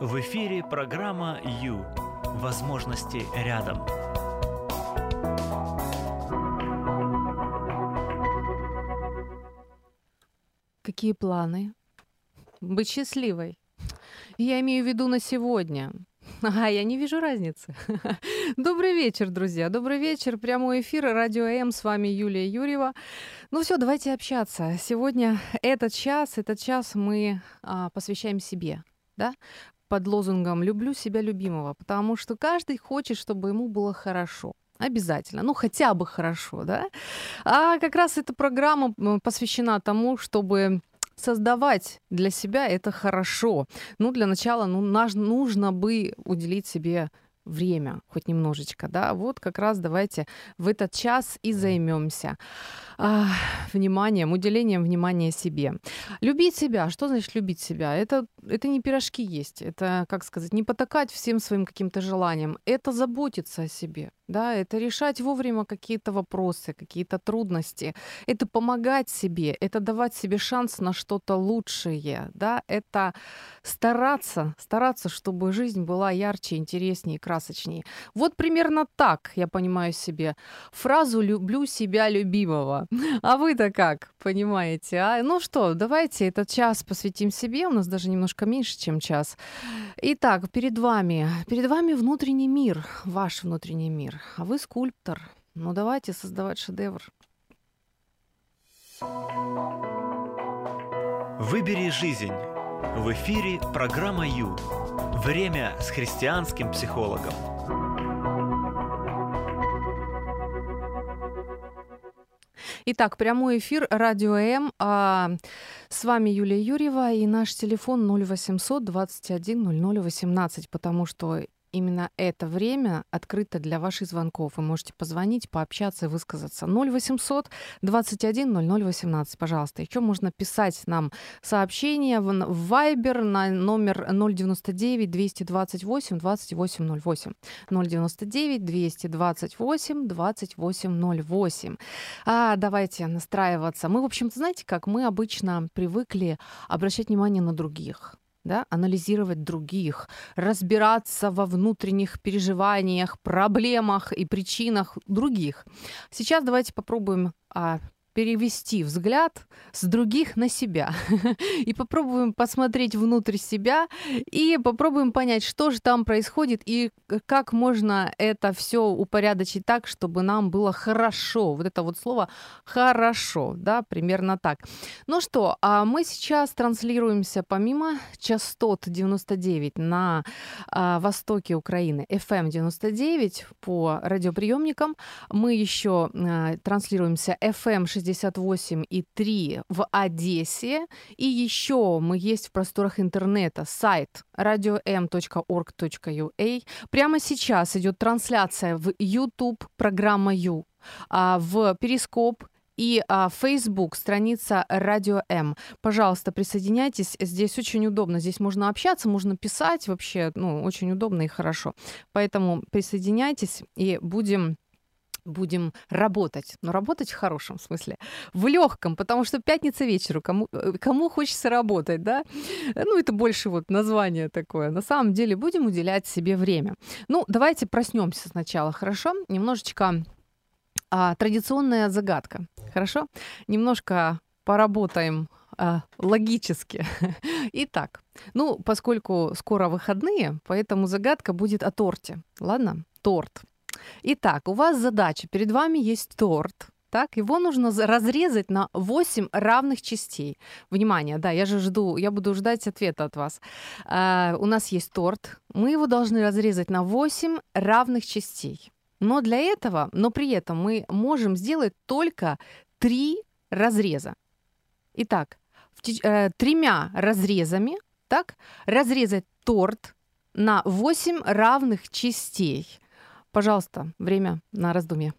В эфире программа «Ю». Возможности рядом. Какие планы? Быть счастливой. Я имею в виду на сегодня. А, я не вижу разницы. Добрый вечер, друзья. Добрый вечер. Прямой эфир. Радио М. С вами Юлия Юрьева. Ну все, давайте общаться. Сегодня этот час, этот час мы а, посвящаем себе. Да? Под лозунгом «люблю себя любимого», потому что каждый хочет, чтобы ему было хорошо. Обязательно, ну хотя бы хорошо, да. А как раз эта программа посвящена тому, чтобы создавать для себя это хорошо. Ну, для начала ну, нужно бы уделить себе время, хоть немножечко, да, вот как раз давайте в этот час и займемся а, вниманием, уделением внимания себе. Любить себя. Что значит любить себя? Это, это не пирожки есть. Это, как сказать, не потакать всем своим каким-то желаниям. Это заботиться о себе. Да, это решать вовремя какие-то вопросы, какие-то трудности. Это помогать себе, это давать себе шанс на что-то лучшее. Да, это стараться, стараться, чтобы жизнь была ярче, интереснее, красочнее. Вот примерно так я понимаю себе фразу «люблю себя любимого». А вы-то как понимаете? А? Ну что, давайте этот час посвятим себе. У нас даже немножко меньше, чем час. Итак, перед вами, перед вами внутренний мир, ваш внутренний мир. А вы скульптор. Ну давайте создавать шедевр. Выбери жизнь. В эфире программа Ю. Время с христианским психологом. Итак, прямой эфир Радио М. А, с вами Юлия Юрьева и наш телефон 0800 21 00 18, потому что именно это время открыто для ваших звонков. Вы можете позвонить, пообщаться и высказаться. 0800 21 00 18, пожалуйста. Еще можно писать нам сообщение в Viber на номер 099 228 2808. 099 228 2808. А, давайте настраиваться. Мы, в общем-то, знаете, как мы обычно привыкли обращать внимание на других да, анализировать других, разбираться во внутренних переживаниях, проблемах и причинах других. Сейчас давайте попробуем а, перевести взгляд с других на себя. И попробуем посмотреть внутрь себя и попробуем понять, что же там происходит и как можно это все упорядочить так, чтобы нам было хорошо. Вот это вот слово хорошо, да, примерно так. Ну что, а мы сейчас транслируемся помимо частот 99 на а, востоке Украины, FM 99 по радиоприемникам. Мы еще а, транслируемся FM 60 68,3 в Одессе. И еще мы есть в просторах интернета. Сайт radio.m.org.ua. Прямо сейчас идет трансляция в YouTube программа Ю, а в Перископ и а, Facebook, страница Радио М. Пожалуйста, присоединяйтесь. Здесь очень удобно. Здесь можно общаться, можно писать вообще. Ну, очень удобно и хорошо. Поэтому присоединяйтесь и будем будем работать. Но работать в хорошем смысле, в легком, потому что пятница вечеру, кому, э, кому хочется работать, да? Ну, это больше вот название такое. На самом деле будем уделять себе время. Ну, давайте проснемся сначала, хорошо? Немножечко а, традиционная загадка, хорошо? Немножко поработаем а, логически. Итак, ну, поскольку скоро выходные, поэтому загадка будет о торте. Ладно? Торт. Итак, у вас задача. Перед вами есть торт. Так, его нужно разрезать на 8 равных частей. Внимание, да, я же жду, я буду ждать ответа от вас. Uh, у нас есть торт, мы его должны разрезать на 8 равных частей. Но для этого, но при этом мы можем сделать только 3 разреза. Итак, в, э, тремя разрезами, так, разрезать торт на 8 равных частей. Пожалуйста, время на раздумье.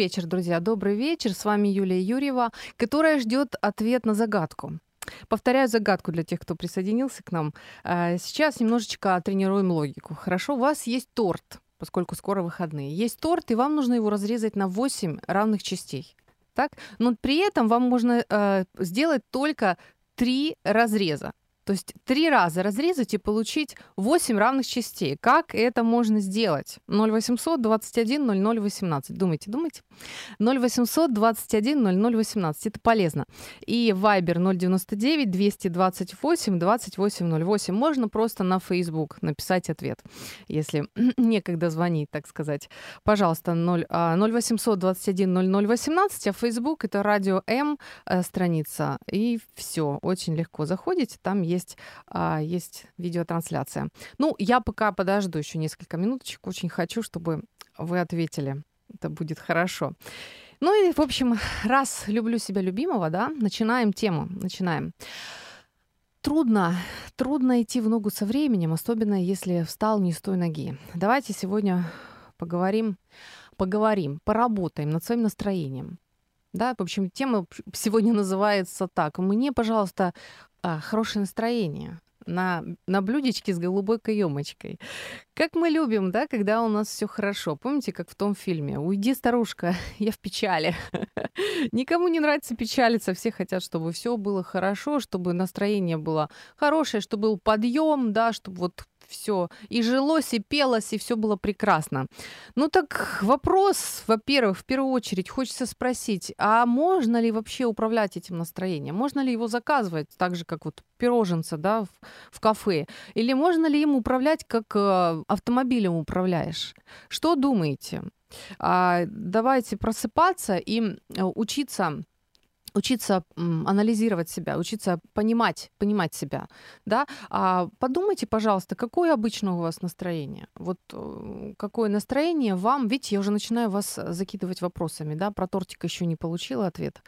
Вечер, друзья. Добрый вечер. С вами Юлия Юрьева, которая ждет ответ на загадку. Повторяю загадку для тех, кто присоединился к нам. А, сейчас немножечко тренируем логику. Хорошо, у вас есть торт, поскольку скоро выходные. Есть торт, и вам нужно его разрезать на 8 равных частей. Так? Но при этом вам можно э, сделать только три разреза. То есть три раза разрезать и получить 8 равных частей. Как это можно сделать? 0800 21 00 18. Думайте, думайте. 0800 21 00 18. Это полезно. И Viber 099 228 28 08. Можно просто на Facebook написать ответ, если некогда звонить, так сказать. Пожалуйста, 0, 0800 21 00 18, а Facebook это радио М э, страница. И все, очень легко заходите, там есть, а, есть видеотрансляция. Ну, я пока подожду еще несколько минуточек. Очень хочу, чтобы вы ответили. Это будет хорошо. Ну и, в общем, раз люблю себя любимого, да, начинаем тему. Начинаем. Трудно, трудно идти в ногу со временем, особенно если встал не с той ноги. Давайте сегодня поговорим, поговорим, поработаем над своим настроением. Да, в общем, тема сегодня называется так. Мне, пожалуйста, а, хорошее настроение на, на блюдечке с голубой каемочкой. Как мы любим, да, когда у нас все хорошо. Помните, как в том фильме «Уйди, старушка, я в печали». Никому не нравится печалиться, все хотят, чтобы все было хорошо, чтобы настроение было хорошее, чтобы был подъем, да, чтобы вот все и жилось, и пелось, и все было прекрасно. Ну так вопрос, во-первых, в первую очередь хочется спросить, а можно ли вообще управлять этим настроением? Можно ли его заказывать так же, как вот пироженца, да, в, в кафе? Или можно ли им управлять, как э, автомобилем управляешь? Что думаете? А, давайте просыпаться и э, учиться учиться анализировать себя, учиться понимать, понимать себя, да. А подумайте, пожалуйста, какое обычно у вас настроение? Вот э, какое настроение вам? Видите, я уже начинаю вас закидывать вопросами, да. Про тортик еще не получила ответ,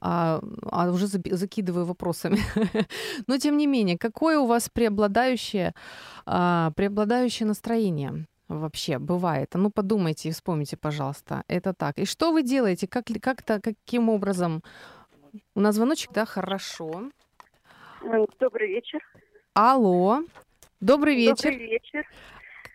а, а уже закидываю вопросами. Но тем не менее, какое у вас преобладающее, а, преобладающее настроение? вообще бывает. Ну, подумайте и вспомните, пожалуйста. Это так. И что вы делаете? Как, как-то, каким образом у нас звоночек, да, хорошо. Добрый вечер. Алло. Добрый вечер. Добрый вечер.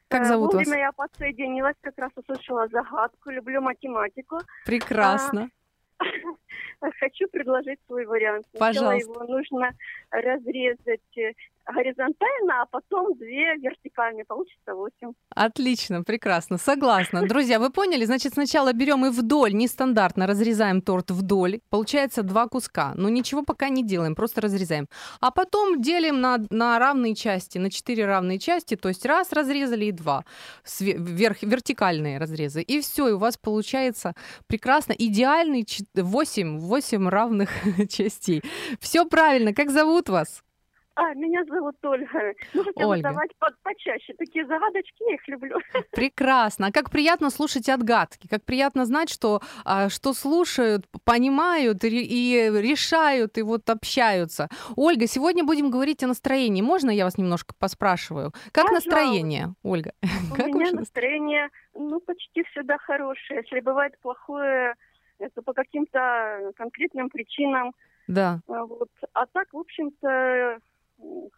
Как зовут Вовремя вас? я подсоединилась, как раз услышала загадку. Люблю математику. Прекрасно. А, хочу предложить свой вариант. Пожалуйста. Сначала его нужно разрезать э, горизонтально, а потом две вертикальные. Получится 8. Отлично, прекрасно, согласна. Друзья, вы поняли? Значит, сначала берем и вдоль, нестандартно разрезаем торт вдоль. Получается два куска. Но ничего пока не делаем, просто разрезаем. А потом делим на, на равные части, на четыре равные части. То есть раз разрезали и два. Вверх, вертикальные разрезы. И все, и у вас получается прекрасно. Идеальный 8, 8 равных частей. Все правильно. Как зовут вас? А, меня зовут Ольга. Можете Ольга. задавать по почаще. Такие загадочки, я их люблю. Прекрасно. А как приятно слушать отгадки, как приятно знать, что, а, что слушают, понимают и, и решают, и вот общаются. Ольга, сегодня будем говорить о настроении. Можно я вас немножко поспрашиваю? Как Пожалуйста. настроение, Ольга? У как меня настроение, ну, почти всегда хорошее. Если бывает плохое, это по каким-то конкретным причинам. Да. А, Вот. А так, в общем-то,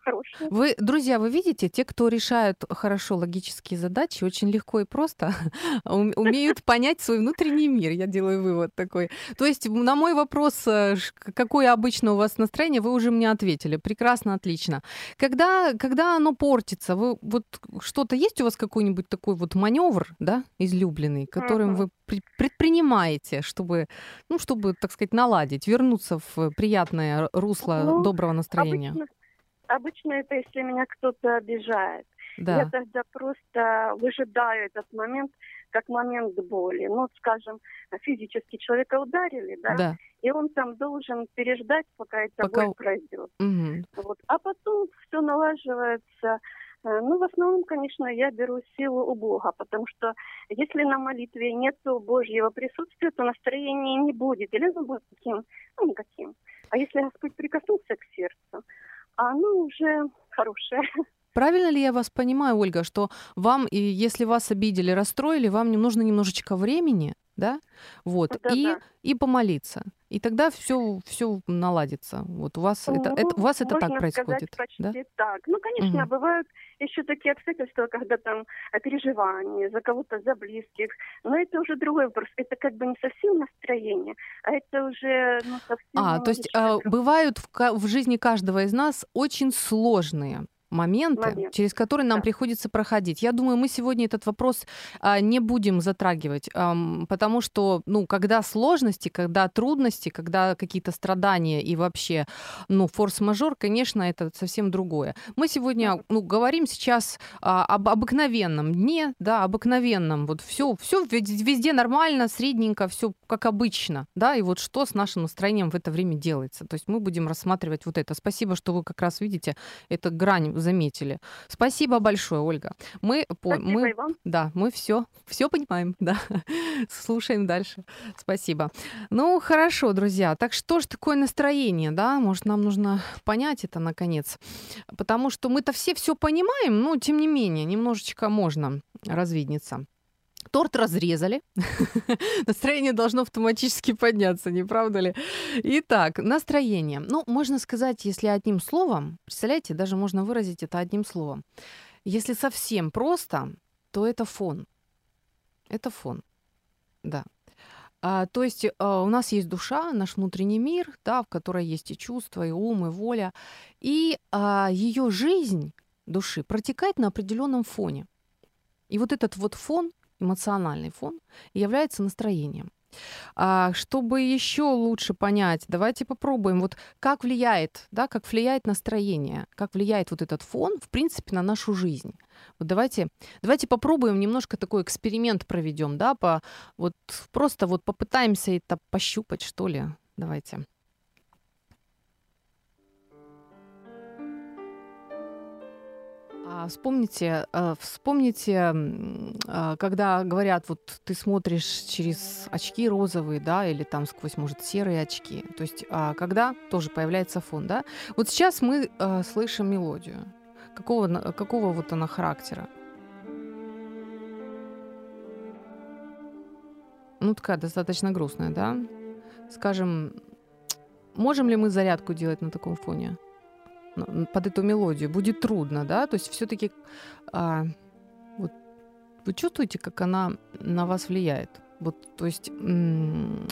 хорошее. Вы, друзья, вы видите, те, кто решают хорошо логические задачи, очень легко и просто ум- умеют понять свой внутренний мир. Я делаю вывод такой. То есть на мой вопрос, э, какое обычно у вас настроение, вы уже мне ответили. Прекрасно, отлично. Когда, когда оно портится, вы вот что-то есть у вас какой-нибудь такой вот маневр, да, излюбленный, которым вы при- предпринимаете, чтобы, ну, чтобы, так сказать, наладить, вернуться в приятное русло Ну, доброго настроения? Обычно, обычно это если меня кто-то обижает. Да. Я тогда просто выжидаю этот момент как момент боли. Ну, скажем, физически человека ударили, да, Да. и он там должен переждать, пока эта Пока- боль пройдет. Мгм. Вот. А потом все налаживается. Э, Ну, в основном, конечно, я беру силу у Бога, потому что если на молитве нет Божьего присутствия, то настроения не будет. Или оно будет таким, ну, никаким. А если Господь прикоснулся к сердцу, оно уже хорошее. Правильно ли я вас понимаю, Ольга, что вам, если вас обидели, расстроили, вам не нужно немножечко времени, да, вот, Да, и, да. и помолиться. И тогда все, все наладится. Вот у вас, это, Ну, это- у вас это так происходит, сказать, почти да? так. Ну, конечно, Мгм. бывают еще такие обстоятельства, когда там а, переживания за кого-то, за близких. Но это уже другой вопрос. Это как бы не совсем настроение, а это уже ну, совсем... А, то есть другое. бывают в, в жизни каждого из нас очень сложные моменты, Момент. через которые нам Да. приходится проходить. Я думаю, мы сегодня этот вопрос а, не будем затрагивать, ам, потому что, ну, когда сложности, когда трудности, когда какие-то страдания и вообще, ну, форс-мажор, конечно, это совсем другое. Мы сегодня, ну, говорим сейчас а, об обыкновенном дне, да, обыкновенном, вот все, все везде нормально, средненько, все как обычно, да, и вот что с нашим настроением в это время делается. То есть мы будем рассматривать вот это. Спасибо, что вы как раз видите эту грань заметили. Спасибо большое, Ольга. Мы, по- мы вам. да, мы все, все понимаем, да. Слушаем дальше. Спасибо. Ну, хорошо, друзья. Так что ж такое настроение, да? Может, нам нужно понять это наконец. Потому что мы-то все все понимаем, но тем не менее, немножечко можно развидниться. Торт разрезали. Настроение должно автоматически подняться, не правда ли? Итак, настроение. Ну, можно сказать, если одним словом, представляете, даже можно выразить это одним словом. Если совсем просто, то это фон. Это фон. Да. А, то есть а, у нас есть душа, наш внутренний мир, да, в которой есть и чувства, и ум, и воля. И а, ее жизнь души протекает на определенном фоне. И вот этот вот фон, эмоциональный фон, является настроением. А, чтобы еще лучше понять, давайте попробуем, вот как влияет, да, как влияет настроение, как влияет вот этот фон, в принципе, на нашу жизнь. Вот давайте, давайте попробуем немножко такой эксперимент проведем, да, по, вот просто вот попытаемся это пощупать, что ли. Давайте. Вспомните, э, вспомните, а, когда говорят, вот ты смотришь через очки розовые, да, или там сквозь, может, серые очки. То есть, а, когда тоже появляется фон, да. Вот сейчас мы э, слышим мелодию. Какого, какого вот она характера? Ну, такая достаточно грустная, да? Скажем, можем ли мы зарядку делать на таком фоне? Ну, Под эту мелодию. Будет трудно, да? То есть все-таки вот вы чувствуете, как она на вас влияет? Вот, то есть м,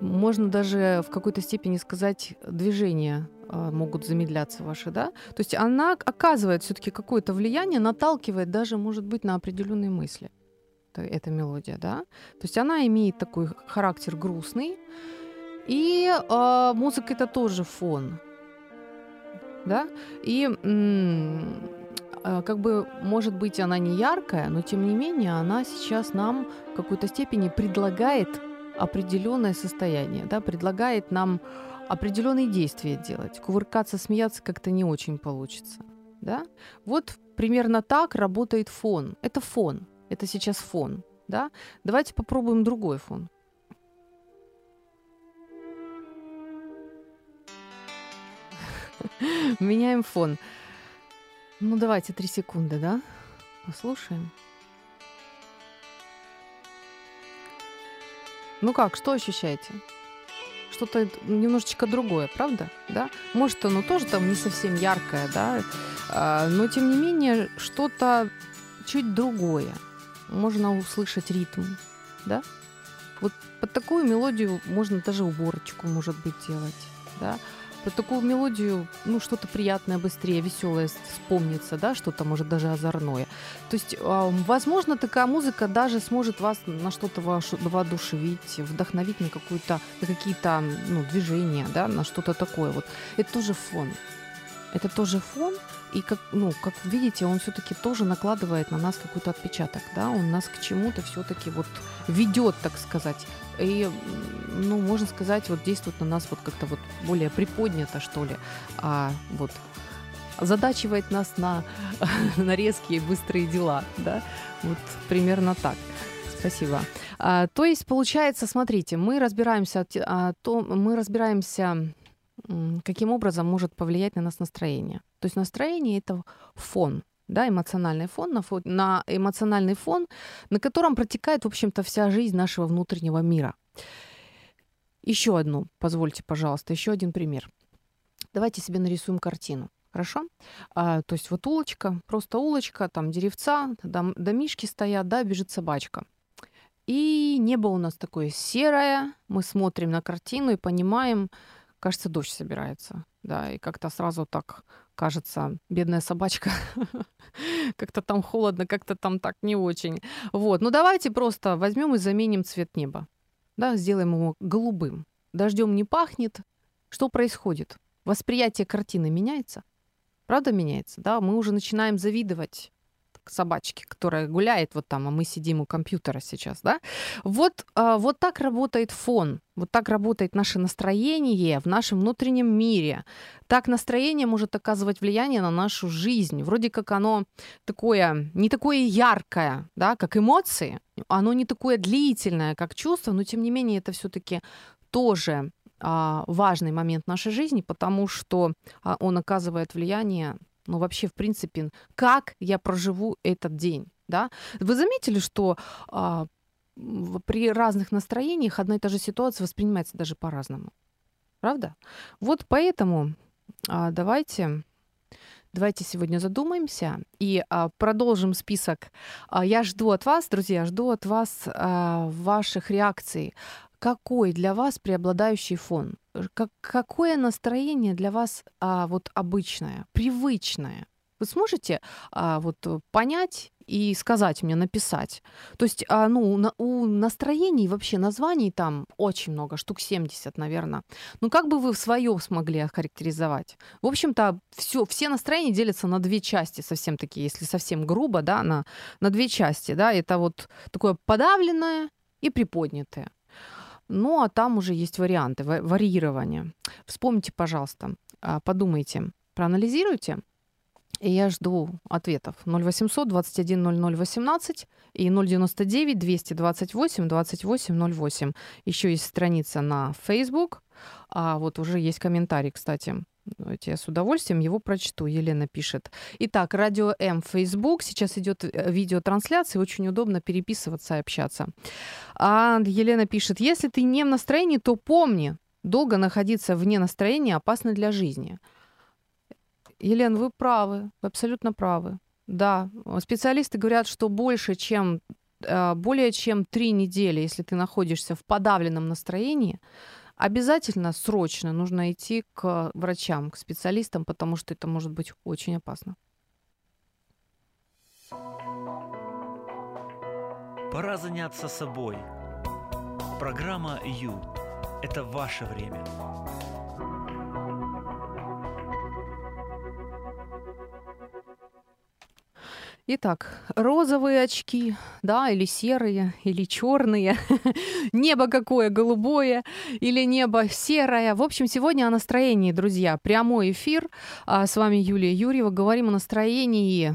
можно даже в какой-то степени сказать, движения а, могут замедляться ваши, да? То есть она оказывает все-таки какое-то влияние, наталкивает даже, может быть, на определенные мысли. Это- Эта мелодия, да? То есть она имеет такой характер грустный, и а, музыка это тоже фон, да? И а, как бы, может быть, она не яркая, но тем не менее она сейчас нам в какой-то степени предлагает определенное состояние, да, предлагает нам определенные действия делать. Кувыркаться, смеяться как-то не очень получится, да? Вот примерно так работает фон. Это фон. Это сейчас фон, да? Давайте попробуем другой фон. Меняем фон. Ну, давайте три секунды, да? Послушаем. Ну как, что ощущаете? Что-то немножечко другое, правда? Да? Может, оно тоже там не совсем яркое, да? А, но тем не менее, что-то чуть другое. Можно услышать ритм, да? Вот под такую мелодию можно даже уборочку, может быть, делать, да? Под такую мелодию, ну, что-то приятное, быстрее, веселое вспомнится, да, что-то, может, даже озорное. То есть, а, возможно, такая музыка даже сможет вас на что-то воодушевить, вдохновить на, какую-то, на какие-то ну, движения, да, на что-то такое. Вот. Это тоже фон. Это тоже фон, и как, ну, как видите, он все-таки тоже накладывает на нас какой-то отпечаток, да, он нас к чему-то все-таки вот ведет, так сказать. И, ну, можно сказать, вот действует на нас вот как-то вот более приподнято, что ли, а, вот задачивает нас на, на резкие быстрые дела, да, вот примерно так. Спасибо. А, то есть, получается, смотрите, мы разбираемся, а, то, мы разбираемся, каким образом может повлиять на нас настроение. То есть настроение это фон, да, эмоциональный фон, на, фон, на эмоциональный фон, на котором протекает, в общем-то, вся жизнь нашего внутреннего мира. Еще одну, позвольте, пожалуйста, еще один пример. Давайте себе нарисуем картину. Хорошо? А, то есть вот улочка, просто улочка, там деревца, дом, домишки стоят, да, бежит собачка. И небо у нас такое серое, мы смотрим на картину и понимаем, кажется, дождь собирается, да, и как-то сразу так кажется, бедная собачка, как-то там холодно, как-то там так не очень. Вот, ну давайте просто возьмем и заменим цвет неба, да, сделаем его голубым. Дождем не пахнет. Что происходит? Восприятие картины меняется? Правда меняется? Да, мы уже начинаем завидовать собачке, которая гуляет вот там, а мы сидим у компьютера сейчас, да? Вот, а, вот так работает фон, вот так работает наше настроение в нашем внутреннем мире. Так настроение может оказывать влияние на нашу жизнь. Вроде как оно такое, не такое яркое, да, как эмоции, оно не такое длительное, как чувство, но тем не менее это все-таки тоже а, важный момент нашей жизни, потому что а, он оказывает влияние ну, вообще, в принципе, как я проживу этот день, да? Вы заметили, что а, при разных настроениях одна и та же ситуация воспринимается даже по-разному, правда? Вот поэтому а, давайте Давайте сегодня задумаемся и а, продолжим список. А, я жду от вас, друзья, жду от вас а, ваших реакций. Какой для вас преобладающий фон? Как, какое настроение для вас а, вот обычное, привычное? Вы сможете а, вот понять и сказать мне, написать. То есть, а, ну, на, у настроений вообще названий там очень много, штук 70, наверное. Ну, как бы вы свое смогли охарактеризовать? В общем-то, все, все настроения делятся на две части, совсем такие, если совсем грубо, да, на, на две части, да, это вот такое подавленное и приподнятое. Ну, а там уже есть варианты, варьирования. Вспомните, пожалуйста, а, подумайте, проанализируйте, и я жду ответов. 0800 21 00 18 и 099 228 28 08. Еще есть страница на Facebook. А вот уже есть комментарий, кстати. Давайте я с удовольствием его прочту. Елена пишет. Итак, Радио М, Facebook. Сейчас идет э, видеотрансляция. Очень удобно переписываться и общаться. А Елена пишет. Если ты не в настроении, то помни, долго находиться вне настроения опасно для жизни. Елена, вы правы, вы абсолютно правы. Да, специалисты говорят, что больше, чем э, более чем три недели, если ты находишься в подавленном настроении, обязательно срочно нужно идти к врачам, к специалистам, потому что это может быть очень опасно. Пора заняться собой. Программа Ю – это ваше время. Итак, розовые очки, да, или серые, или черные, небо какое голубое, или небо серое. В общем, сегодня о настроении, друзья. Прямой эфир. А, с вами Юлия Юрьева. Говорим о настроении,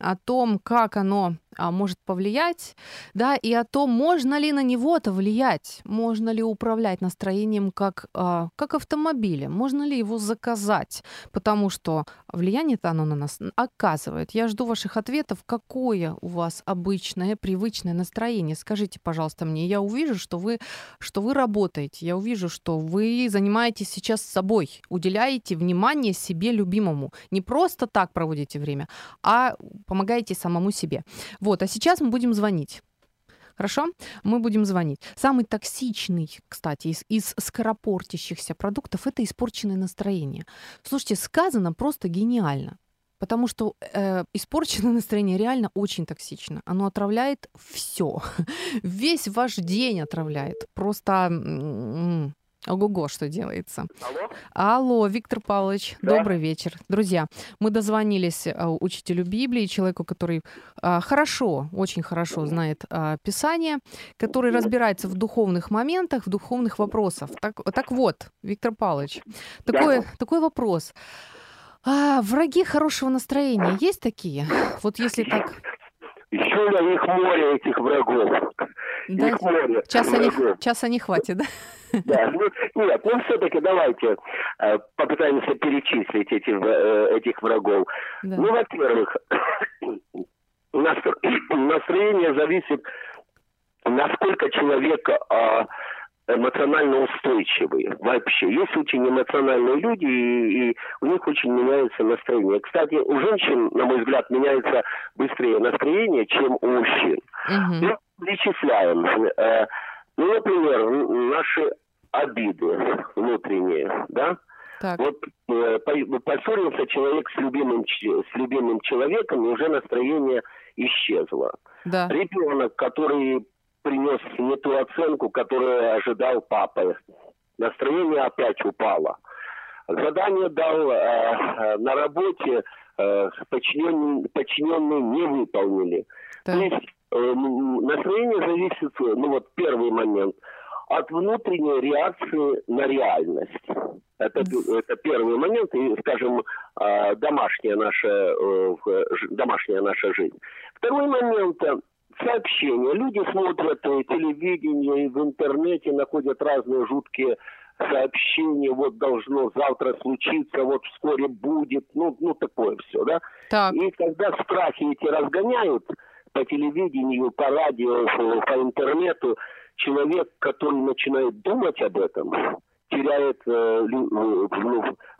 о том, как оно может повлиять, да, и о том, можно ли на него-то влиять, можно ли управлять настроением как, а, как автомобилем, можно ли его заказать, потому что влияние-то оно на нас оказывает. Я жду ваших ответов, какое у вас обычное, привычное настроение. Скажите, пожалуйста, мне, я увижу, что вы, что вы работаете, я увижу, что вы занимаетесь сейчас собой, уделяете внимание себе любимому. Не просто так проводите время, а помогаете самому себе. Вот, а сейчас мы будем звонить. Хорошо? Мы будем звонить. Самый токсичный, кстати, из, из скоропортящихся продуктов это испорченное настроение. Слушайте, сказано просто гениально. Потому что э, испорченное настроение реально очень токсично. Оно отравляет все. Весь ваш день отравляет. Просто Ого-го, что делается. Алло? Алло, Виктор Павлович, да? добрый вечер. Друзья, мы дозвонились э, учителю Библии, человеку, который а, хорошо, очень хорошо знает а, Писание, который разбирается в духовных моментах, в духовных вопросах. Так, так вот, Виктор Павлович, такой, да. такой вопрос. А, враги хорошего настроения есть такие? Вот если так... Еще на них море этих врагов. Да, их море часа, врагов. Не, часа не хватит, да? Да, ну, нет, ну все-таки давайте э, попытаемся перечислить эти, э, этих врагов. Да. Ну, во-первых, настроение зависит, насколько человек э, эмоционально устойчивые вообще. Есть очень эмоциональные люди, и, и у них очень меняется настроение. Кстати, у женщин, на мой взгляд, меняется быстрее настроение, чем у мужчин. Угу. Ну, перечисляем. Э, ну, например, наши обиды внутренние, да? Так. Вот э, поссорился человек с любимым, с любимым человеком, и уже настроение исчезло. Да. Ребенок, который принес не ту оценку, которую ожидал папа. Настроение опять упало. Задание дал э, э на работе, э, подчиненные, подчиненные не выполнили. Да. То есть настроение зависит, ну вот первый момент, от внутренней реакции на реальность. Это, это первый момент, и, скажем, э, домашняя наша, э, домашняя наша жизнь. Второй момент сообщения. Люди смотрят э, телевидение и в интернете находят разные жуткие сообщения, вот должно завтра случиться, вот вскоре будет, ну, ну такое все, да? Так. И когда страхи эти разгоняют по телевидению, по радио, по интернету, человек, который начинает думать об этом, теряет э, э ну,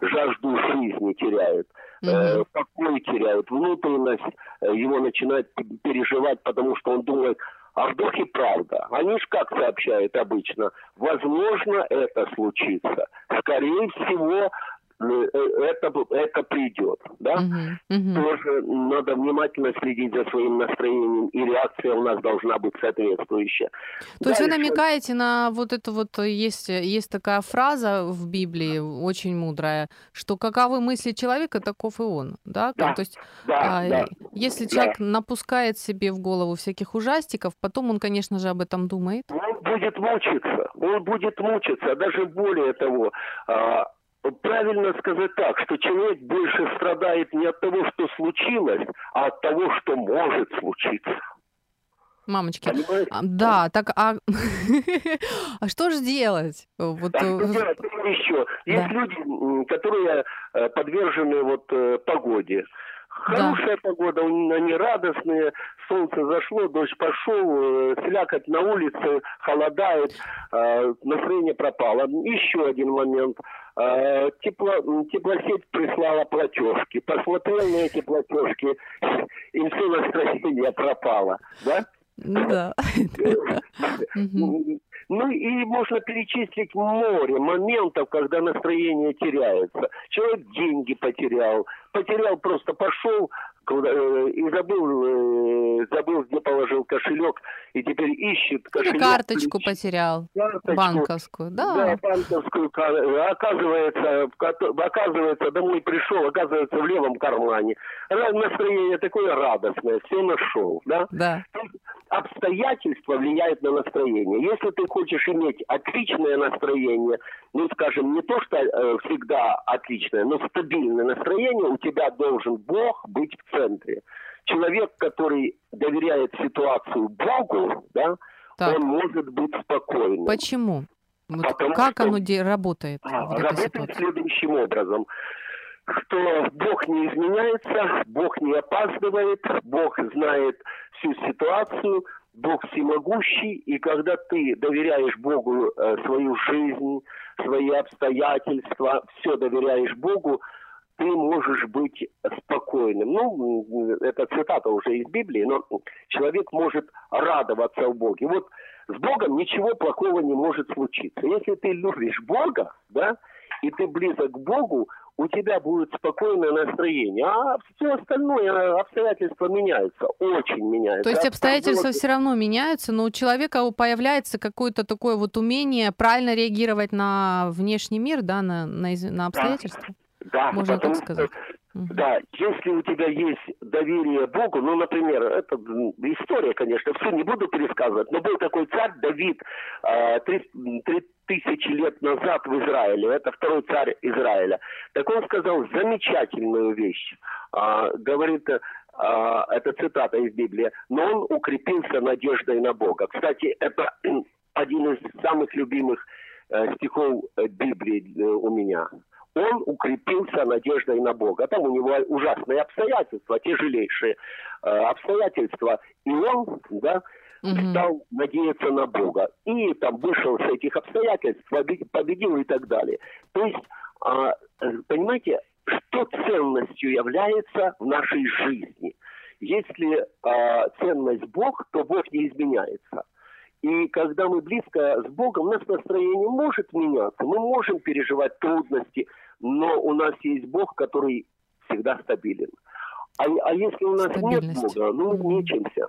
жажду жизни, теряет э, покой теряют, внутренность э, его начинает переживать, потому что он думает, а вдруг и правда. Они же как сообщают обычно, возможно это случится. Скорее всего, это, это придет, да? Угу, угу. Тоже надо внимательно следить за своим настроением, и реакция у нас должна быть соответствующая. То Дальше... есть вы намекаете на вот это вот, есть, есть такая фраза в Библии, очень мудрая, что каковы мысли человека, таков и он, да? да То есть да, а, да, если да. человек напускает себе в голову всяких ужастиков, потом он, конечно же, об этом думает. Он будет мучиться, он будет мучиться, даже более того, а, правильно сказать так, что человек больше страдает не от того, что случилось, а от того, что может случиться. Мамочки. Понимаете? А, да, так а, а что же делать? Вот... Так, э, делать еще. Есть да. люди, которые э, подвержены вот э, погоде. Хорошая да. погода, они радостные, солнце зашло, дождь пошел, слякоть на улице, холодает, настроение пропало. Еще один момент – Э, тепло, теплосеть прислала платежки. Посмотрел на эти платежки, и все настроение пропало. Да? Да. Ну и можно перечислить море моментов, когда настроение теряется. Человек деньги потерял, потерял просто пошел и забыл, э, забыл, где положил кошелек, и теперь ищет кошелек. Или карточку потерял, карточку, банковскую, да. Да, банковскую, оказывается, оказывается, домой пришел, оказывается, в левом кармане. Настроение такое радостное, все нашел, да? Да. Обстоятельства влияют на настроение. Если ты хочешь иметь отличное настроение, ну, скажем, не то, что э, всегда отличное, но стабильное настроение, у тебя должен Бог быть в центре. Человек, который доверяет ситуацию Богу, да, так. он может быть спокойным. Почему? Вот как оно работает? А, работает следующим образом что Бог не изменяется, Бог не опаздывает, Бог знает всю ситуацию, Бог всемогущий, и когда ты доверяешь Богу э, свою жизнь, свои обстоятельства, все доверяешь Богу, ты можешь быть спокойным. Ну, это цитата уже из Библии, но человек может радоваться в Боге. Вот с Богом ничего плохого не может случиться. Если ты любишь Бога, да, и ты близок к Богу, у тебя будет спокойное настроение, а все остальное обстоятельства меняются, очень меняются. То есть обстоятельства все равно меняются, но у человека появляется какое-то такое вот умение правильно реагировать на внешний мир, да, на, на, на обстоятельства? Да. Да, Можно так сказать. Да, если у тебя есть доверие Богу, ну, например, это история, конечно, все не буду пересказывать, но был такой царь Давид три, три тысячи лет назад в Израиле, это второй царь Израиля. Так он сказал замечательную вещь. А, говорит, а, это цитата из Библии, но он укрепился надеждой на Бога. Кстати, это один из самых любимых э, стихов э, Библии э, у меня. Он укрепился надеждой на Бога. Там у него ужасные обстоятельства, тяжелейшие э, обстоятельства. И он, да, Мгм. стал надеяться на Бога. И там вышел с этих обстоятельств, побе- победил и так далее. То есть, а, э, понимаете, что ценностью является в нашей жизни? Если а, ценность Бог, то Бог не изменяется. И когда мы близко с Богом, у нас настроение может меняться, мы можем переживать трудности, но у нас есть Бог, который всегда стабилен. А, а если у нас нет. Бога, ну, Мгм. мечемся.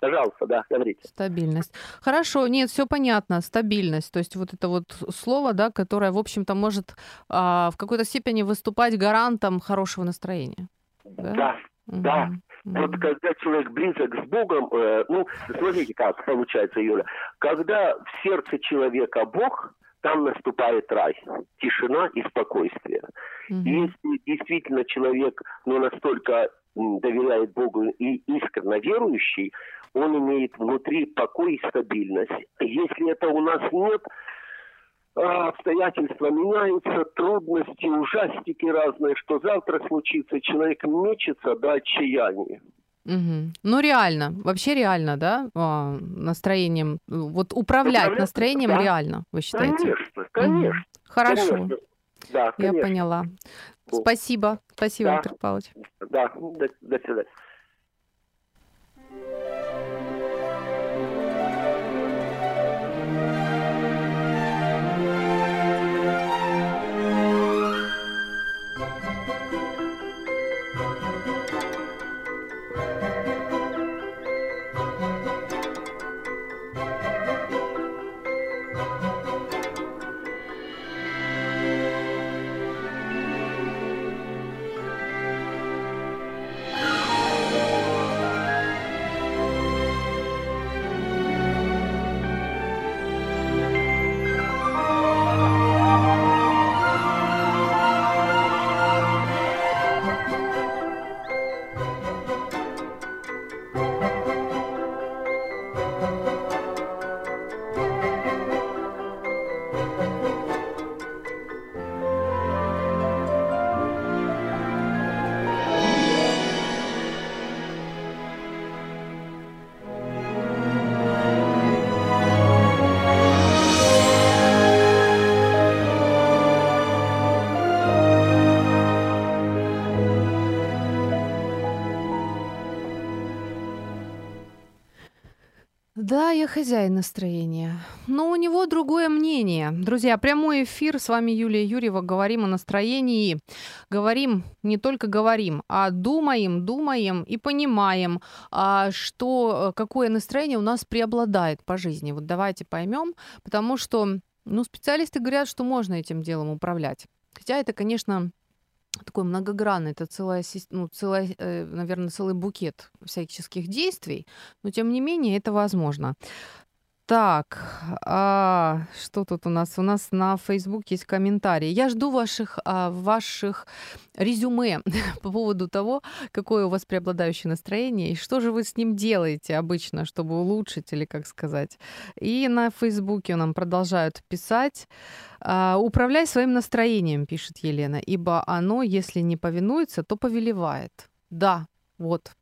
Пожалуйста, да, говорите. Стабильность. Хорошо, нет, все понятно, стабильность. То есть вот это вот слово, да, которое, в общем-то, может а, в какой-то степени выступать гарантом хорошего настроения. Да? Да, да. Вот когда человек близок с Богом, э, ну, смотрите, как получается, Юля, когда в сердце человека Бог, там наступает рай, тишина и спокойствие. Мгм. И если действительно человек ну, настолько доверяет Богу и искренне верующий, он имеет внутри покой и стабильность. Если это у нас нет, а, обстоятельства меняются, трудности, ужастики разные, что завтра случится, человек мечется до отчаяния. Мгм. Ну, реально, вообще реально, да, а, настроением, вот управлять Управлять, настроением да. реально, вы считаете? Конечно, конечно. Хорошо, конечно. Да, я конечно. поняла. Ну, Спасибо, спасибо, да. Виктор Павлович. Да, до, до свидания. Хозяин настроения. Но у него другое мнение. Друзья, прямой эфир. С вами Юлия Юрьева. Говорим о настроении. Говорим, не только говорим, а думаем, думаем и понимаем, а, что, э, какое настроение у нас преобладает по жизни. Вот давайте поймем, потому что ну, специалисты говорят, что можно этим делом управлять. Хотя это, конечно, такой многогранный, это целая, ну, целая, наверное, целый букет всяческих действий, но тем не менее это возможно. Так, а, что тут у нас? У нас на Facebook есть комментарии. Я жду ваших, а, ваших резюме по поводу того, какое у вас преобладающее настроение и что же вы с ним делаете обычно, чтобы улучшить или как сказать. И на Фейсбуке нам продолжают писать. А, «Управляй своим настроением», пишет Елена, «ибо оно, если не повинуется, то повелевает». Да, вот,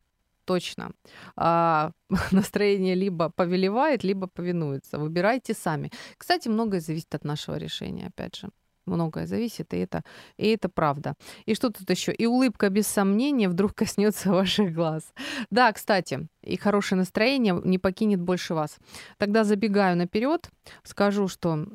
точно. А, настроение либо повелевает, либо повинуется. Выбирайте сами. Кстати, многое зависит от нашего решения, опять же. Многое зависит, и это, и это правда. И что тут еще? И улыбка без сомнения вдруг коснется ваших глаз. Да, кстати, и хорошее настроение не покинет больше вас. Тогда забегаю наперед, скажу, что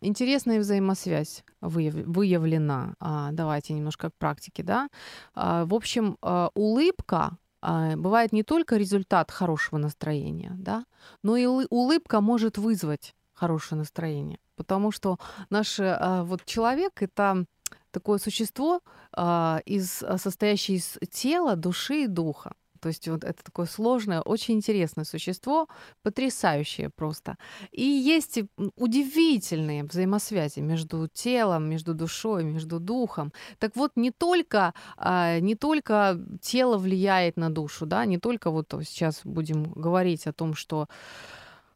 интересная взаимосвязь выяв- выявлена. А, давайте немножко к практике, да. А, в общем, а, улыбка а, бывает не только результат хорошего настроения, да, но и улы- улыбка может вызвать хорошее настроение, потому что наш а, вот человек это такое существо, а, из, состоящее из тела, души и духа. То есть вот это такое сложное, очень интересное существо, потрясающее просто. И есть м, удивительные взаимосвязи между телом, между душой, между духом. Так вот, не только, а, не только тело влияет на душу, да, не только вот сейчас будем говорить о том, что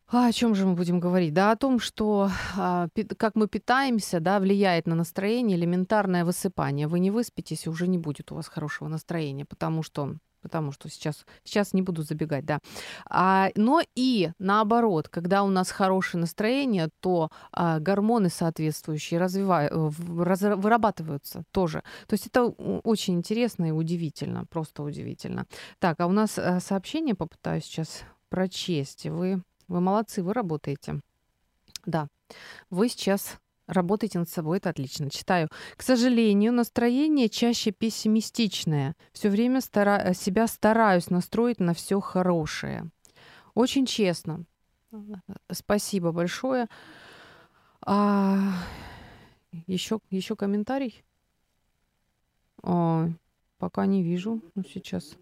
А о чем же мы будем говорить? Да о том, что а, как мы питаемся, да, влияет на настроение элементарное высыпание. Вы не выспитесь, и уже не будет у вас хорошего настроения, потому что потому что сейчас, сейчас не буду забегать, да. А, но и наоборот, когда у нас хорошее настроение, то а, гормоны соответствующие развивают, раз, вырабатываются тоже. То есть это очень интересно и удивительно, просто удивительно. Так, а у нас а, сообщение попытаюсь сейчас прочесть. Вы, вы молодцы, вы работаете. Да, вы сейчас работаете над собой, это отлично. Читаю. К сожалению, настроение чаще пессимистичное. Все время стара... себя стараюсь настроить на все хорошее. Очень честно. Спасибо большое. А... Еще, еще комментарий? А, пока не вижу. Ну, сейчас.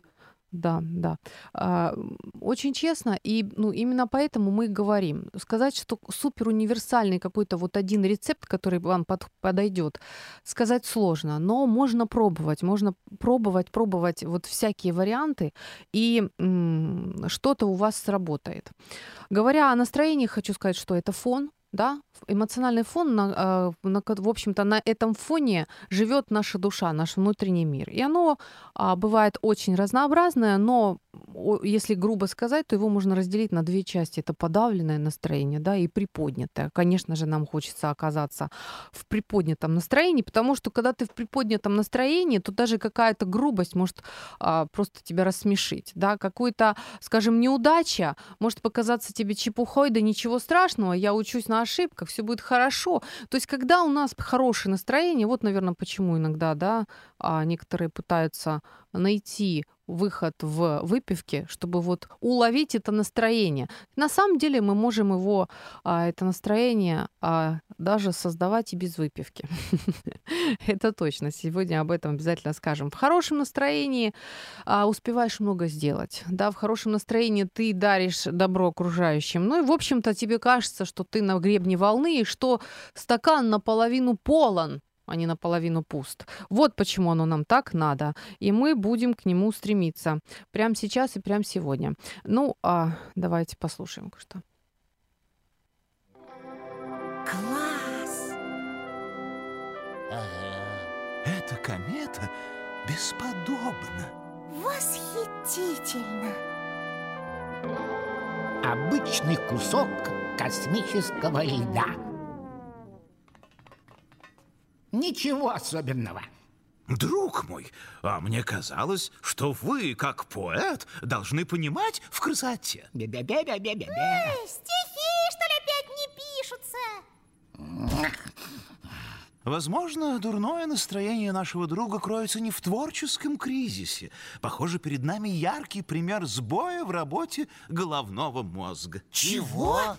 Да, да. А, очень честно, и ну, именно поэтому мы говорим. Сказать, что супер универсальный какой-то вот один рецепт, который вам под, подойдет, сказать сложно, но можно пробовать, можно пробовать, пробовать вот всякие варианты, и м- что-то у вас сработает. Говоря о настроении, хочу сказать, что это фон, да, эмоциональный фон, на, а, на, в общем-то, на этом фоне живет наша душа, наш внутренний мир. И оно а, бывает очень разнообразное, но если грубо сказать, то его можно разделить на две части. Это подавленное настроение, да, и приподнятое. Конечно же, нам хочется оказаться в приподнятом настроении, потому что когда ты в приподнятом настроении, то даже какая-то грубость может а, просто тебя рассмешить, да, какой-то, скажем, неудача может показаться тебе чепухой, да ничего страшного, я учусь на ошибках, все будет хорошо. То есть, когда у нас хорошее настроение, вот, наверное, почему иногда, да, а, некоторые пытаются найти выход в выпивке, чтобы вот уловить это настроение. На самом деле мы можем его, а, это настроение, а, даже создавать и без выпивки. Это точно. Сегодня об этом обязательно скажем. В хорошем настроении а, успеваешь много сделать. Да, в хорошем настроении ты даришь добро окружающим. Ну и, в общем-то, тебе кажется, что ты на гребне волны и что стакан наполовину полон а не наполовину пуст. Вот почему оно нам так надо. И мы будем к нему стремиться. Прямо сейчас и прямо сегодня. Ну, а давайте послушаем что. Класс! Эта комета бесподобна. Восхитительно! Обычный кусок космического льда. Ничего особенного. Друг мой, а мне казалось, что вы, как поэт, должны понимать в красоте. Бе-бе-бе-бе-бе-бе. Стихи, что ли, опять не пишутся? Возможно, дурное настроение нашего друга кроется не в творческом кризисе. Похоже, перед нами яркий пример сбоя в работе головного мозга. Чего?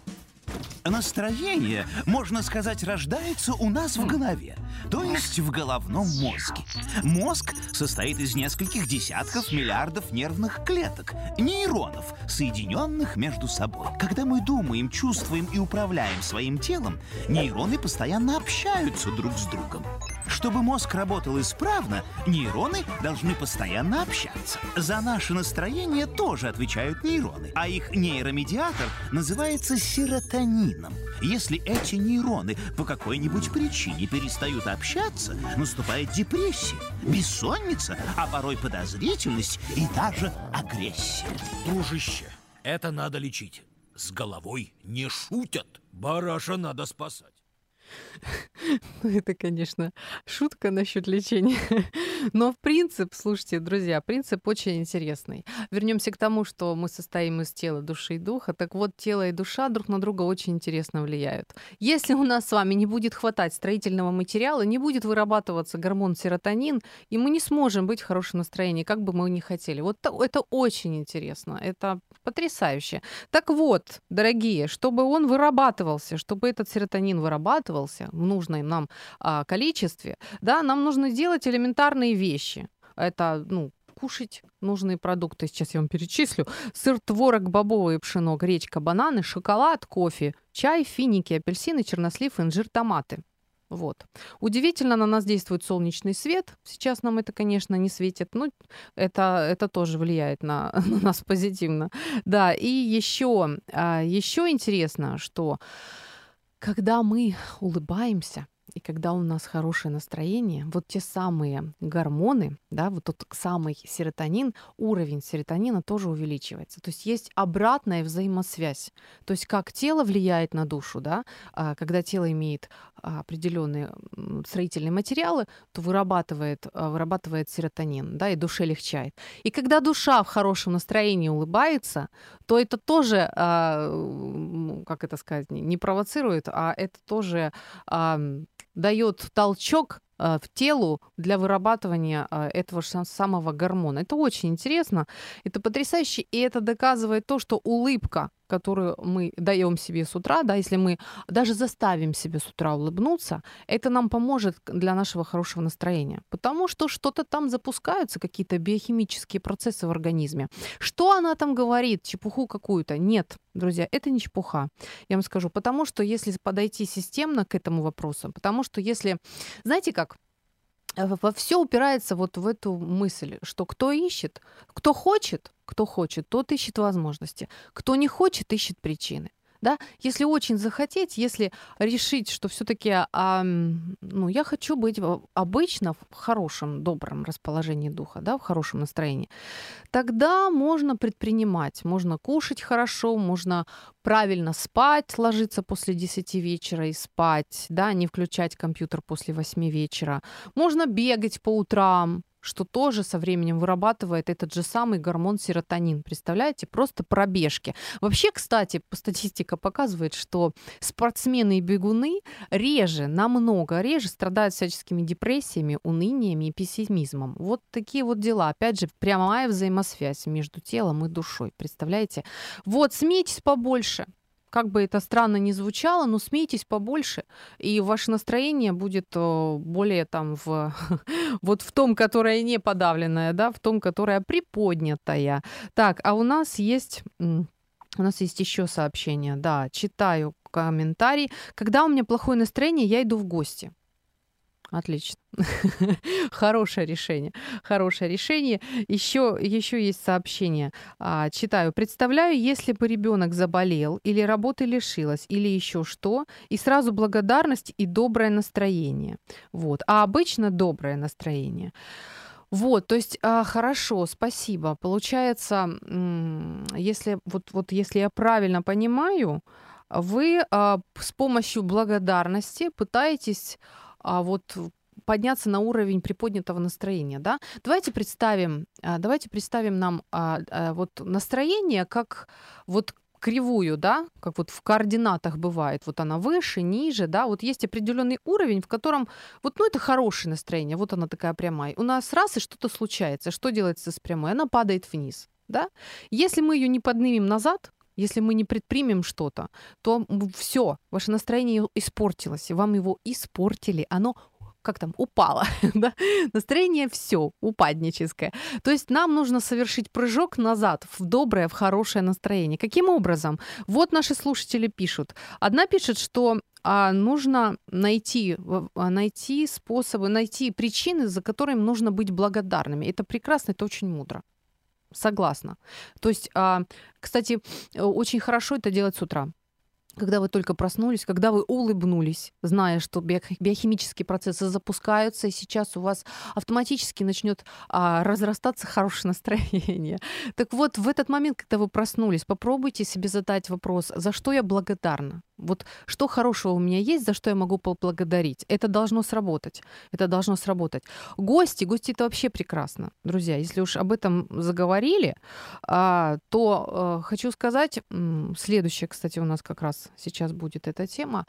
Настроение, можно сказать, рождается у нас в голове, то есть в головном мозге. Мозг состоит из нескольких десятков миллиардов нервных клеток, нейронов, соединенных между собой. Когда мы думаем, чувствуем и управляем своим телом, нейроны постоянно общаются друг с другом. Чтобы мозг работал исправно, нейроны должны постоянно общаться. За наше настроение тоже отвечают нейроны, а их нейромедиатор называется серотонином. Если эти нейроны по какой-нибудь причине перестают общаться, наступает депрессия, бессонница, а порой подозрительность и даже агрессия. Дружище, это надо лечить. С головой не шутят. Бараша надо спасать. Ну, это, конечно, шутка насчет лечения. Но принцип, слушайте, друзья, принцип очень интересный. Вернемся к тому, что мы состоим из тела, души и духа. Так вот, тело и душа друг на друга очень интересно влияют. Если у нас с вами не будет хватать строительного материала, не будет вырабатываться гормон серотонин, и мы не сможем быть в хорошем настроении, как бы мы ни хотели. Вот это очень интересно. Это потрясающе. Так вот, дорогие, чтобы он вырабатывался, чтобы этот серотонин вырабатывался в нужном нам а, количестве, да, нам нужно делать элементарные вещи. Это, ну, кушать нужные продукты. Сейчас я вам перечислю. Сыр, творог, бобовое пшено, гречка, бананы, шоколад, кофе, чай, финики, апельсины, чернослив, инжир, томаты. Вот. Удивительно, на нас действует солнечный свет. Сейчас нам это, конечно, не светит, но это, это тоже влияет на, на нас позитивно. Да, и еще, еще интересно, что когда мы улыбаемся, и когда у нас хорошее настроение, вот те самые гормоны, да, вот тот самый серотонин, уровень серотонина тоже увеличивается. То есть есть обратная взаимосвязь. То есть как тело влияет на душу, да, а, когда тело имеет определенные строительные материалы, то вырабатывает, а, вырабатывает серотонин, да, и душе легчает. И когда душа в хорошем настроении улыбается, то это тоже, а, как это сказать, не провоцирует, а это тоже дает толчок а, в телу для вырабатывания а, этого же самого гормона. Это очень интересно, это потрясающе, и это доказывает то, что улыбка, которую мы даем себе с утра, да, если мы даже заставим себе с утра улыбнуться, это нам поможет для нашего хорошего настроения, потому что что-то там запускаются, какие-то биохимические процессы в организме. Что она там говорит, чепуху какую-то? Нет, друзья, это не чепуха, я вам скажу, потому что если подойти системно к этому вопросу, потому что если, знаете как, все упирается вот в эту мысль, что кто ищет, кто хочет, кто хочет, тот ищет возможности, кто не хочет, ищет причины да, если очень захотеть, если решить, что все-таки, а, ну, я хочу быть обычно в хорошем, добром расположении духа, да, в хорошем настроении, тогда можно предпринимать, можно кушать хорошо, можно правильно спать, ложиться после 10 вечера и спать, да, не включать компьютер после 8 вечера, можно бегать по утрам, что тоже со временем вырабатывает этот же самый гормон серотонин. Представляете? Просто пробежки. Вообще, кстати, статистика показывает, что спортсмены и бегуны реже, намного реже страдают всяческими депрессиями, уныниями и пессимизмом. Вот такие вот дела. Опять же, прямая взаимосвязь между телом и душой. Представляете? Вот, смейтесь побольше как бы это странно ни звучало, но смейтесь побольше, и ваше настроение будет э, более там в вот в том, которое не подавленное, да, в том, которое приподнятое. Так, а у нас есть у нас есть еще сообщение, да, читаю комментарий. Когда у меня плохое настроение, я иду в гости. Отлично. Хорошее решение. Хорошее решение. Еще, еще есть сообщение. А, читаю. Представляю, если бы ребенок заболел или работы лишилась, или еще что, и сразу благодарность и доброе настроение. Вот. А обычно доброе настроение. Вот, то есть а, хорошо, спасибо. Получается, если вот, вот если я правильно понимаю, вы а, с помощью благодарности пытаетесь а, вот подняться на уровень приподнятого настроения, да? Давайте представим, а, давайте представим нам а, а, вот настроение как вот кривую, да, как вот в координатах бывает, вот она выше, ниже, да, вот есть определенный уровень, в котором вот, ну, это хорошее настроение, вот она такая прямая. У нас раз и что-то случается, что делается с прямой? Она падает вниз, да. Если мы ее не поднимем назад, если мы не предпримем что-то, то все, ваше настроение испортилось, вам его испортили, оно как там, упало, да? настроение все упадническое. То есть нам нужно совершить прыжок назад в доброе, в хорошее настроение. Каким образом? Вот наши слушатели пишут. Одна пишет, что а нужно найти, а, найти способы, найти причины, за которыми нужно быть благодарными. Это прекрасно, это очень мудро. Согласна. То есть, а, кстати, очень хорошо это делать с утра когда вы только проснулись, когда вы улыбнулись, зная, что биохимические процессы запускаются, и сейчас у вас автоматически начнет а, разрастаться хорошее настроение. Так вот, в этот момент, когда вы проснулись, попробуйте себе задать вопрос, за что я благодарна? Вот что хорошего у меня есть, за что я могу поблагодарить? Это должно сработать. Это должно сработать. Гости, гости это вообще прекрасно, друзья. Если уж об этом заговорили, а, то а, хочу сказать, следующее, кстати, у нас как раз сейчас будет эта тема.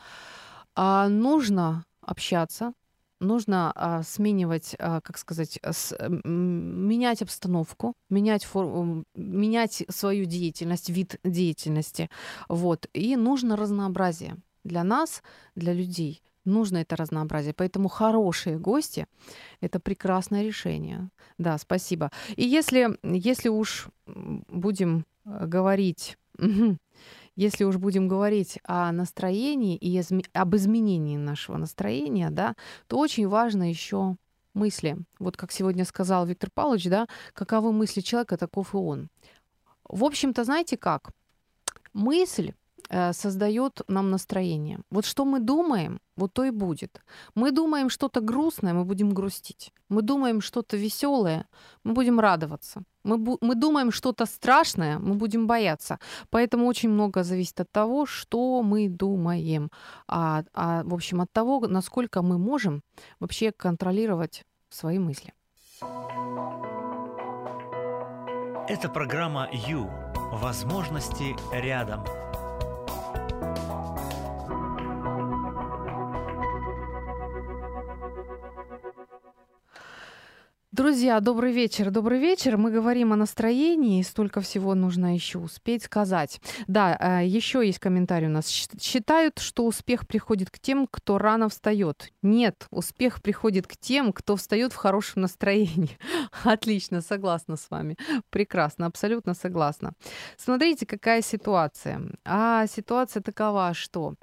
А, нужно общаться, нужно а, сменивать, а, как сказать, с, менять обстановку, менять, фор, менять свою деятельность, вид деятельности. Вот. И нужно разнообразие для нас, для людей. Нужно это разнообразие. Поэтому хорошие гости — это прекрасное решение. Да, спасибо. И если, если уж будем э, говорить если уж будем говорить о настроении и об изменении нашего настроения, да, то очень важно еще мысли. Вот как сегодня сказал Виктор Павлович, да, каковы мысли человека, таков и он. В общем-то, знаете как? Мысль создает нам настроение. Вот что мы думаем, вот то и будет. Мы думаем что-то грустное, мы будем грустить. Мы думаем что-то веселое, мы будем радоваться. Мы, бу- мы думаем что-то страшное, мы будем бояться. Поэтому очень много зависит от того, что мы думаем. А, а, в общем, от того, насколько мы можем вообще контролировать свои мысли. Это программа «Ю». Возможности рядом. Друзья, добрый вечер, добрый вечер. Мы говорим о настроении, столько всего нужно еще успеть сказать. Да, э, еще есть комментарий у нас. Считают, что успех приходит к тем, кто рано встает. Нет, успех приходит к тем, кто встает в хорошем настроении. Отлично, согласна с вами. Прекрасно, абсолютно согласна. Смотрите, какая ситуация. А ситуация такова, что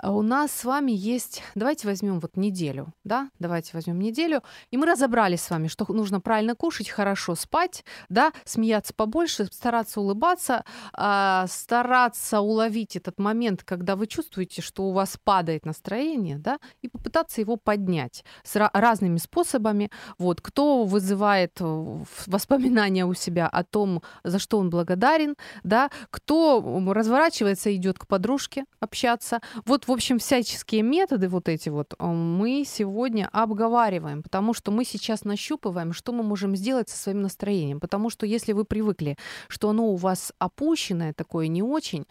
а у нас с вами есть... Давайте возьмем вот неделю, да? Давайте возьмем неделю. И мы разобрались с вами, что нужно правильно кушать, хорошо спать, да, смеяться побольше, стараться улыбаться, а, стараться уловить этот момент, когда вы чувствуете, что у вас падает настроение, да, и попытаться его поднять с разными способами. Вот, кто вызывает э, воспоминания у себя о том, за что он благодарен, да, кто разворачивается и идет к подружке общаться. Вот, в общем, всяческие методы вот эти вот э, мы сегодня обговариваем, потому что мы сейчас нащупываем, что мы можем сделать со своим настроением. Потому что если вы привыкли, что оно у вас опущенное, такое не очень,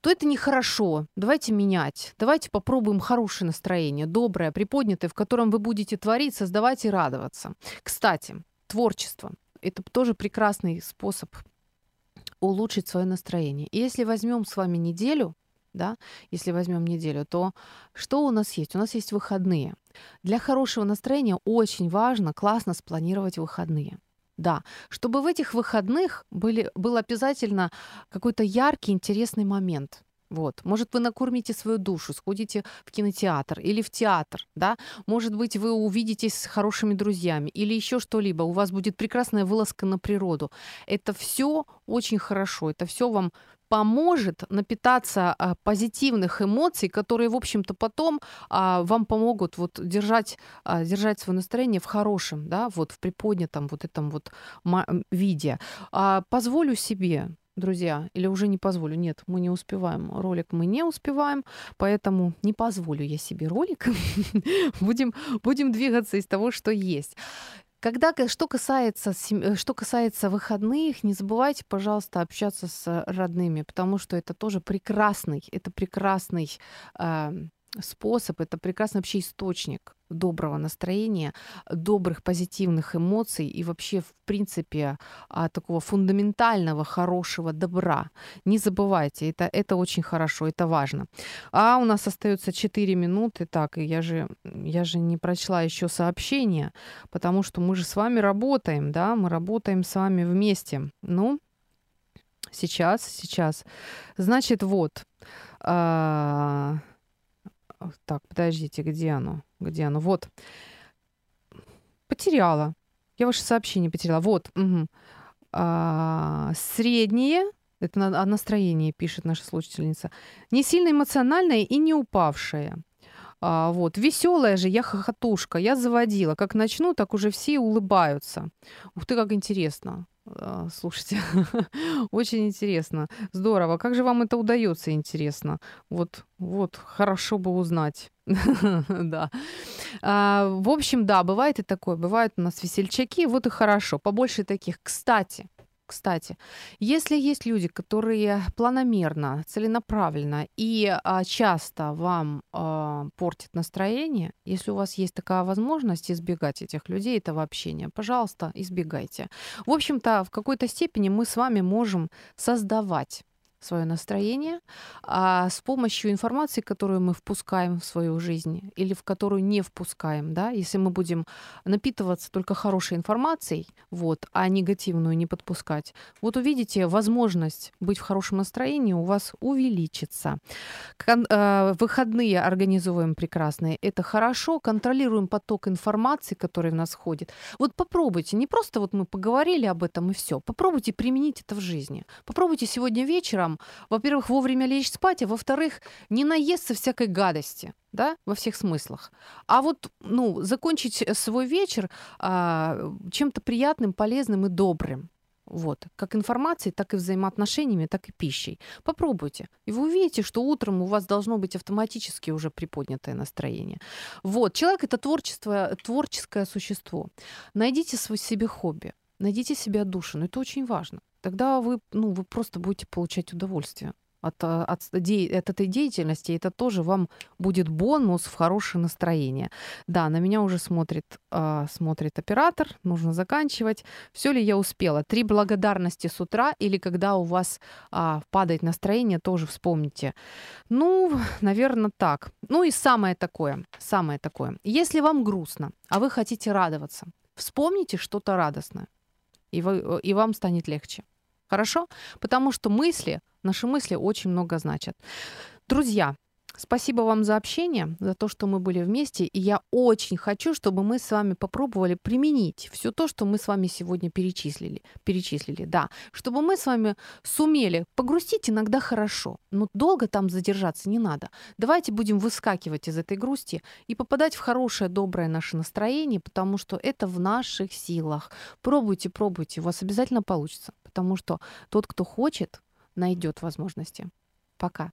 то это нехорошо. Давайте менять. Давайте попробуем хорошее настроение, доброе, приподнятое, в котором вы будете творить, создавать и радоваться. Кстати, творчество — это тоже прекрасный способ улучшить свое настроение. И если возьмем с вами неделю, да, если возьмем неделю, то что у нас есть? У нас есть выходные. Для хорошего настроения очень важно классно спланировать выходные. Да, чтобы в этих выходных были, был обязательно какой-то яркий, интересный момент. Вот. Может, вы накормите свою душу, сходите в кинотеатр или в театр, да? Может быть, вы увидитесь с хорошими друзьями или еще что-либо. У вас будет прекрасная вылазка на природу. Это все очень хорошо. Это все вам поможет напитаться а, позитивных эмоций, которые, в общем-то, потом а, вам помогут вот держать, а, держать свое настроение в хорошем, да, вот в приподнятом вот этом вот виде. А, позволю себе друзья, или уже не позволю. Нет, мы не успеваем. Ролик мы не успеваем, поэтому не позволю я себе ролик. будем, будем двигаться из того, что есть. Когда, что касается, э, что касается выходных, не забывайте, пожалуйста, общаться с родными, потому что это тоже прекрасный, это прекрасный э, способ, это прекрасный вообще источник доброго настроения, добрых позитивных эмоций и вообще, в принципе, а, такого фундаментального хорошего добра. Не забывайте, это, это очень хорошо, это важно. А у нас остается 4 минуты. Так, я же, я же не прочла еще сообщение, потому что мы же с вами работаем, да, мы работаем с вами вместе. Ну, сейчас, сейчас. Значит, вот. а, так, подождите, где оно? Где оно? Вот. Потеряла. Я ваше сообщение потеряла. Вот. мгм. А, среднее, это о настроении пишет наша слушательница, не сильно эмоциональное и не упавшее. А, вот. Веселая же, я хохотушка, я заводила. Как начну, так уже все улыбаются. Ух ты, как интересно. А, Слушайте, очень интересно. Здорово. Как же вам это удается, интересно? Вот, вот, хорошо бы узнать. Да. А, В общем, да, бывает и такое. Бывают у нас весельчаки, вот и хорошо. Побольше таких. Кстати, кстати, если есть люди, которые планомерно, целенаправленно и а, часто вам а, портят настроение, если у вас есть такая возможность избегать этих людей, этого общения, пожалуйста, избегайте. В общем-то, в какой-то степени мы с вами можем создавать свое настроение а с помощью информации, которую мы впускаем в свою жизнь или в которую не впускаем, да, если мы будем напитываться только хорошей информацией, вот, а негативную не подпускать, вот увидите, возможность быть в хорошем настроении у вас увеличится. Кон- э, выходные организуем прекрасные, это хорошо, контролируем поток информации, который в нас входит. Вот попробуйте, не просто вот мы поговорили об этом и все, попробуйте применить это в жизни. Попробуйте сегодня вечером, во-первых, вовремя лечь спать, а во-вторых, не наесться всякой гадости, да, во всех смыслах. А вот, ну, закончить свой вечер а, чем-то приятным, полезным и добрым. Вот. Как информацией, так и взаимоотношениями, так и пищей. Попробуйте. И вы увидите, что утром у вас должно быть автоматически уже приподнятое настроение. Вот. Человек — это творчество, творческое существо. Найдите свой себе хобби. Найдите себе отдушину. Это очень важно. Тогда вы, ну, вы просто будете получать удовольствие от, а, от, от этой деятельности. И это тоже вам будет бонус в хорошее настроение. Да, на меня уже смотрит, а, смотрит оператор. Нужно заканчивать. Все ли я успела? Три благодарности с утра или когда у вас а, падает настроение, тоже вспомните. Ну, наверное, так. Ну и самое такое, самое такое. Если вам грустно, а вы хотите радоваться, вспомните что-то радостное, и, вы, и вам станет легче. Хорошо? Потому что мысли, наши мысли очень много значат. Друзья, спасибо вам за общение, за то, что мы были вместе. И я очень хочу, чтобы мы с вами попробовали применить все то, что мы с вами сегодня перечислили. Перечислили, да. Чтобы мы с вами сумели погрустить иногда хорошо, но долго там задержаться не надо. Давайте будем выскакивать из этой грусти и попадать в хорошее, доброе наше настроение, потому что это в наших силах. Пробуйте, пробуйте, у вас обязательно получится потому что тот, кто хочет, найдет возможности. Пока.